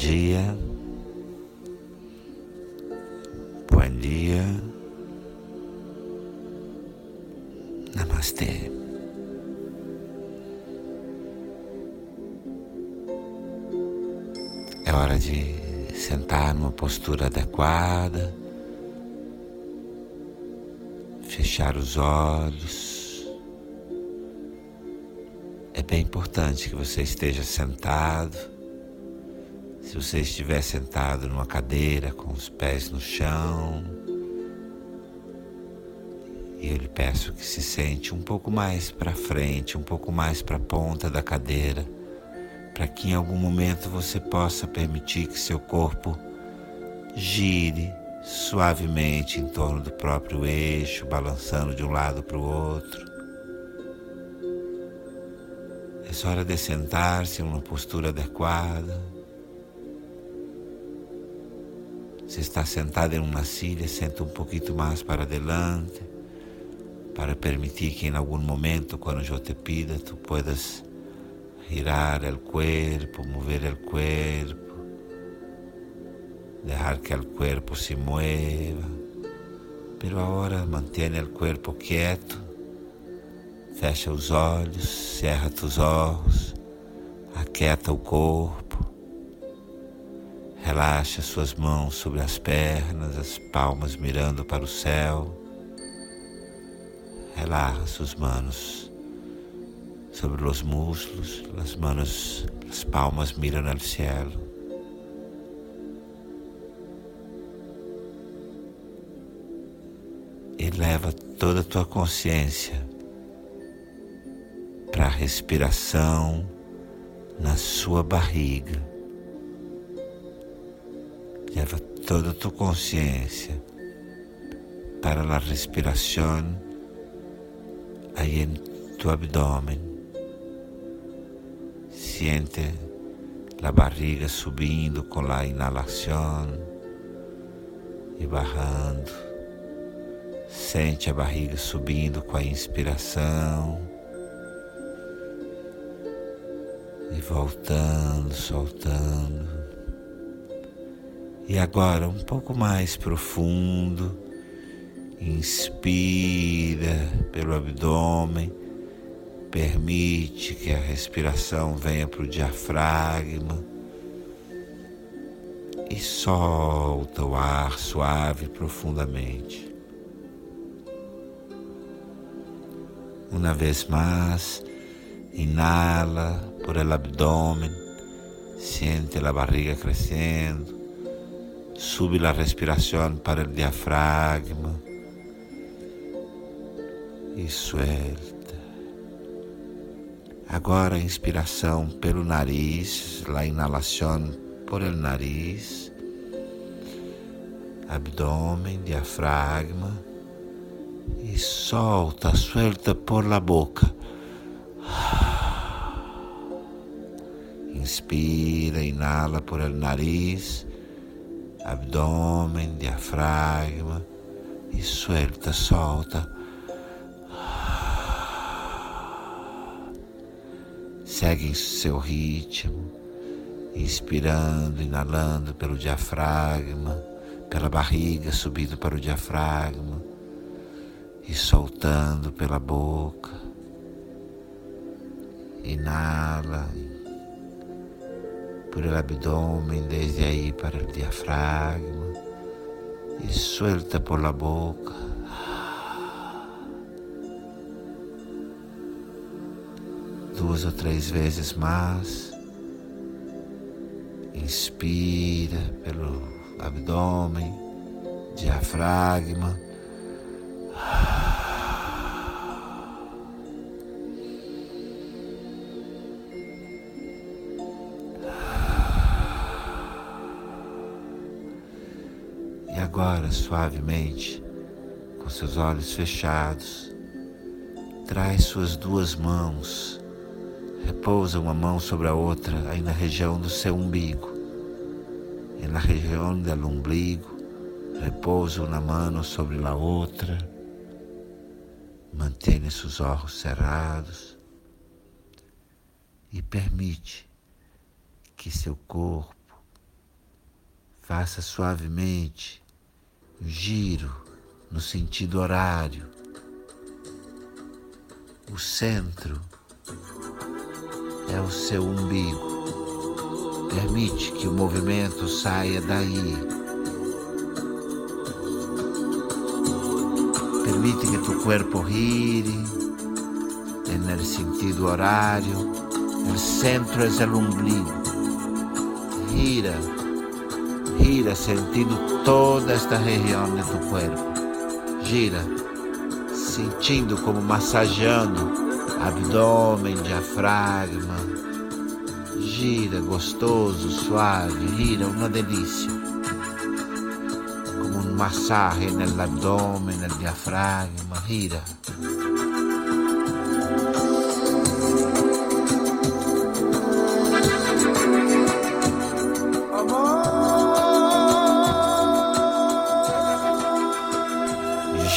Dia, bom dia, namastê. É hora de sentar numa postura adequada, fechar os olhos. É bem importante que você esteja sentado se você estiver sentado numa cadeira com os pés no chão, eu lhe peço que se sente um pouco mais para frente, um pouco mais para a ponta da cadeira, para que em algum momento você possa permitir que seu corpo gire suavemente em torno do próprio eixo, balançando de um lado para o outro. É hora de sentar-se em uma postura adequada. Se está sentado em uma silla, senta um pouquinho mais para adelante, para permitir que em algum momento, quando eu te pida, tu puedas girar o corpo, mover o corpo, deixar que o corpo se mueva. Pero agora mantenha o corpo quieto, fecha os olhos, cerra os olhos, aquieta o corpo. Relaxa suas mãos sobre as pernas, as palmas mirando para o céu. Relaxa suas manos sobre os muslos, as manos, as palmas miram ao céu. E leva toda a tua consciência para a respiração na sua barriga. Leva toda tu consciência para a respiração aí em tu abdômen. Siente a barriga subindo com a inalação e barrando. Sente a barriga subindo com a inspiração e voltando, soltando. E agora um pouco mais profundo. Inspira pelo abdômen, permite que a respiração venha para o diafragma e solta o ar suave profundamente. Uma vez mais, inala por el abdômen, sente a barriga crescendo Sube la respiración para el diafragma e suelta. Agora a inspiração pelo nariz, a inalação por el nariz, abdômen, diafragma e solta, suelta por la boca. Inspira, inala por el nariz abdômen, diafragma e suelta, solta. Segue em seu ritmo, inspirando, inalando pelo diafragma, pela barriga, subindo para o diafragma e soltando pela boca. Inala, el abdômen, desde aí para o diafragma e suelta por la boca. Duas ou três vezes mais. Inspira pelo abdômen, diafragma. Agora, suavemente, com seus olhos fechados, traz suas duas mãos, repousa uma mão sobre a outra aí na região do seu umbigo. E na região do umbigo, repousa uma mão sobre a outra. Mantenha seus olhos cerrados e permite que seu corpo faça suavemente giro no sentido horário. O centro é o seu umbigo. Permite que o movimento saia daí. Permite que tu corpo gire no sentido horário. O centro é o umbigo. Gira, gira sentindo toda esta região de tu corpo. Gira, sentindo como massageando abdômen, diafragma gira gostoso, suave, gira una delícia. Come un massaggio nell'addome, nel diafragma, gira.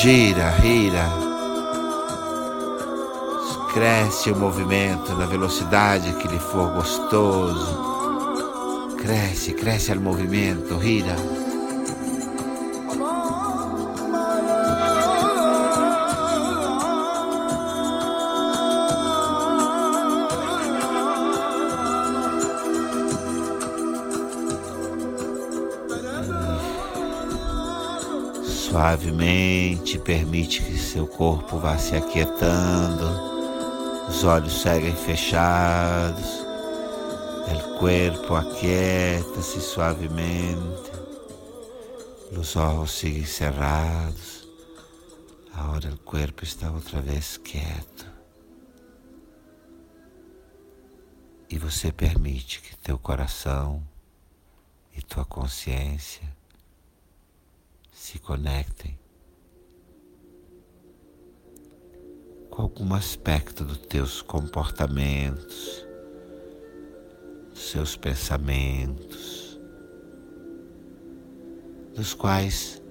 Gira, gira. Cresce o movimento na velocidade que lhe for gostoso. Cresce, cresce o movimento, gira. Suavemente permite que seu corpo vá se aquietando. Os olhos seguem fechados, o corpo aquieta-se suavemente, os olhos seguem cerrados. Agora o corpo está outra vez quieto. E você permite que teu coração e tua consciência se conectem com algum aspecto dos teus comportamentos, dos seus pensamentos, dos quais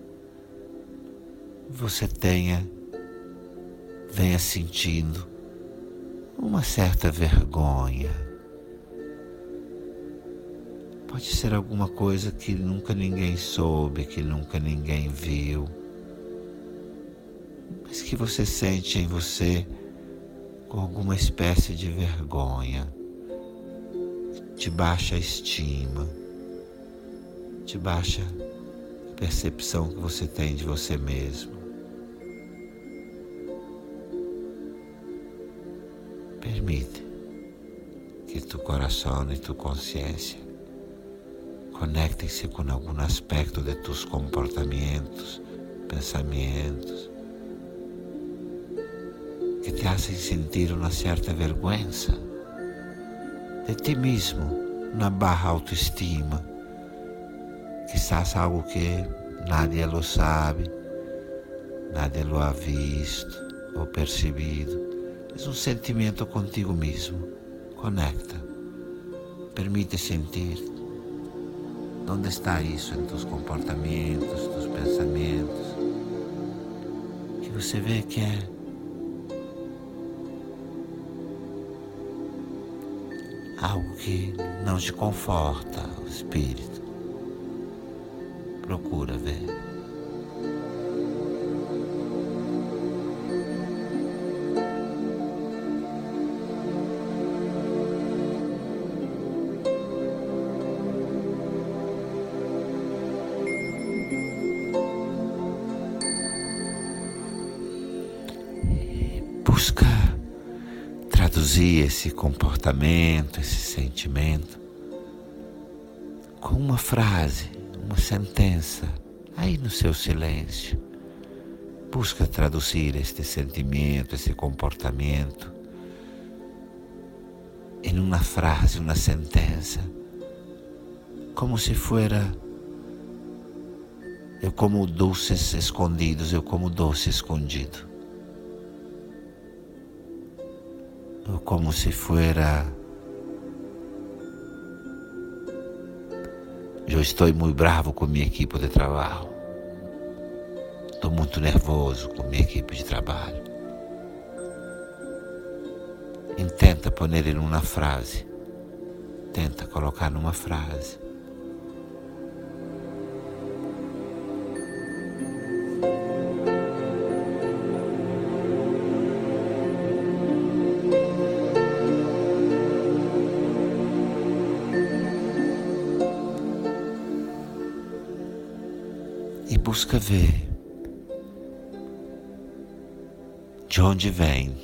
você tenha, venha sentindo uma certa vergonha. Pode ser alguma coisa que nunca ninguém soube, que nunca ninguém viu mas que você sente em você com alguma espécie de vergonha, de baixa estima, de baixa percepção que você tem de você mesmo. Permite que tu coração e tu consciência conectem-se com algum aspecto de tus comportamentos, pensamentos, que te hacen sentir uma certa vergüenza de ti mesmo, uma baja autoestima, quizás algo que nadie lo sabe, nadie lo ha visto ou percebido. É um sentimento contigo mesmo. Conecta. Permite sentir. Onde está isso em tus comportamentos, tus pensamentos? Que você vê que é algo que não te conforta o espírito. Procura ver. Traduzir esse comportamento, esse sentimento com uma frase, uma sentença, aí no seu silêncio. Busca traduzir este sentimento, esse comportamento em uma frase, uma sentença, como se fuera eu como doces escondidos, eu como doce escondido. Como si fuera Eu estou muito bravo com minha equipe de trabalho. Estou muito nervoso com minha equipe de trabalho. Intenta poner em uma frase. Tenta colocar numa frase. Busca ver de onde vem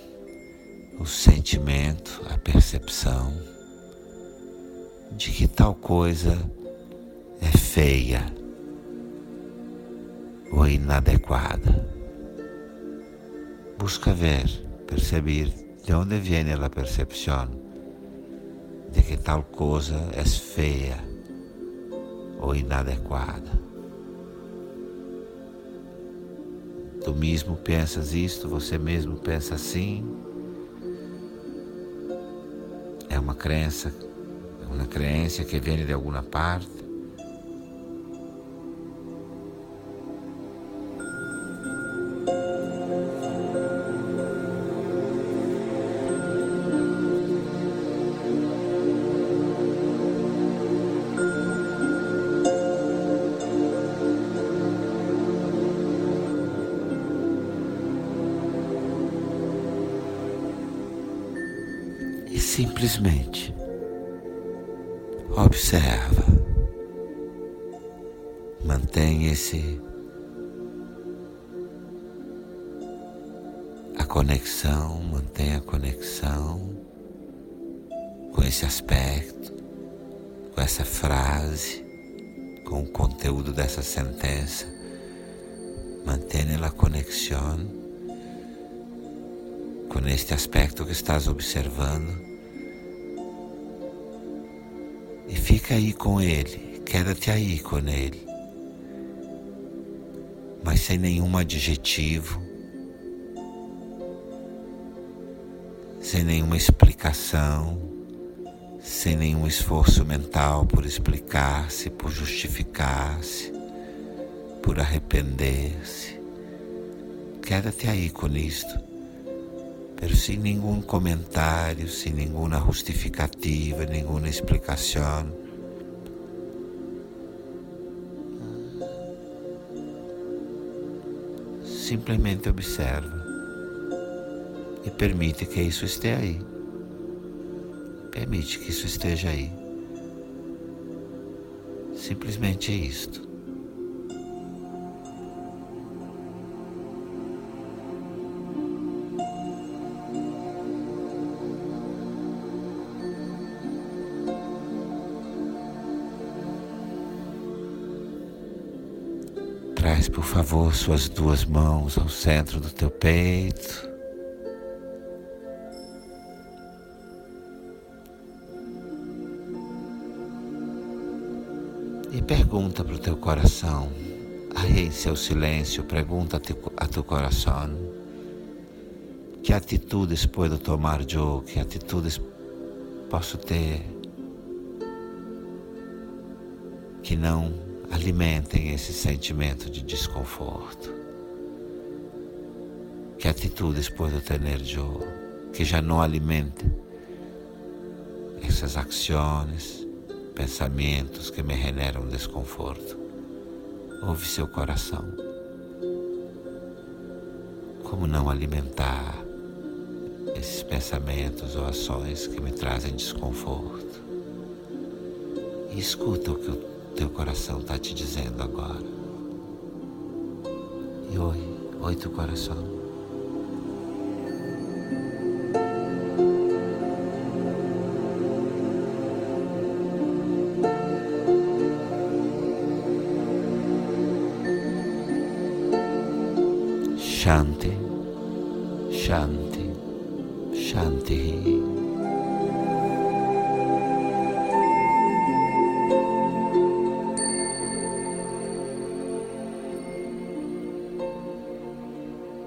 o sentimento, a percepção de que tal coisa é feia ou inadequada. Busca ver, perceber de onde vem a percepção de que tal coisa é feia ou inadequada. Tu mesmo pensas isto, você mesmo pensa assim. É uma crença, é uma crença que vem de alguma parte. Simplesmente observa, mantém esse a conexão, mantém a conexão com esse aspecto, com essa frase, com o conteúdo dessa sentença, mantém a conexão com este aspecto que estás observando e fica aí com ele, queda-te aí com ele, mas sem nenhum adjetivo, sem nenhuma explicação, sem nenhum esforço mental por explicar-se, por justificar-se, por arrepender-se. Queda-te aí com isto pero sem nenhum comentário, sem nenhuma justificativa, nenhuma explicação. Simplesmente observa e permite que isso esteja aí. Permite que isso esteja aí. Simplesmente é isto. Favor, suas duas mãos ao centro do teu peito. E pergunta para o teu coração, aí em seu silêncio, pergunta a teu coração: que atitudes posso tomar eu? Que atitudes posso ter que não alimentem esse sentimento de desconforto. Que atitudes posso ter eu que já não alimente essas ações, pensamentos que me generam desconforto? Ouve seu coração. Como não alimentar esses pensamentos ou ações que me trazem desconforto? E escuta o que o teu coração está te dizendo agora. E oi, oi teu coração.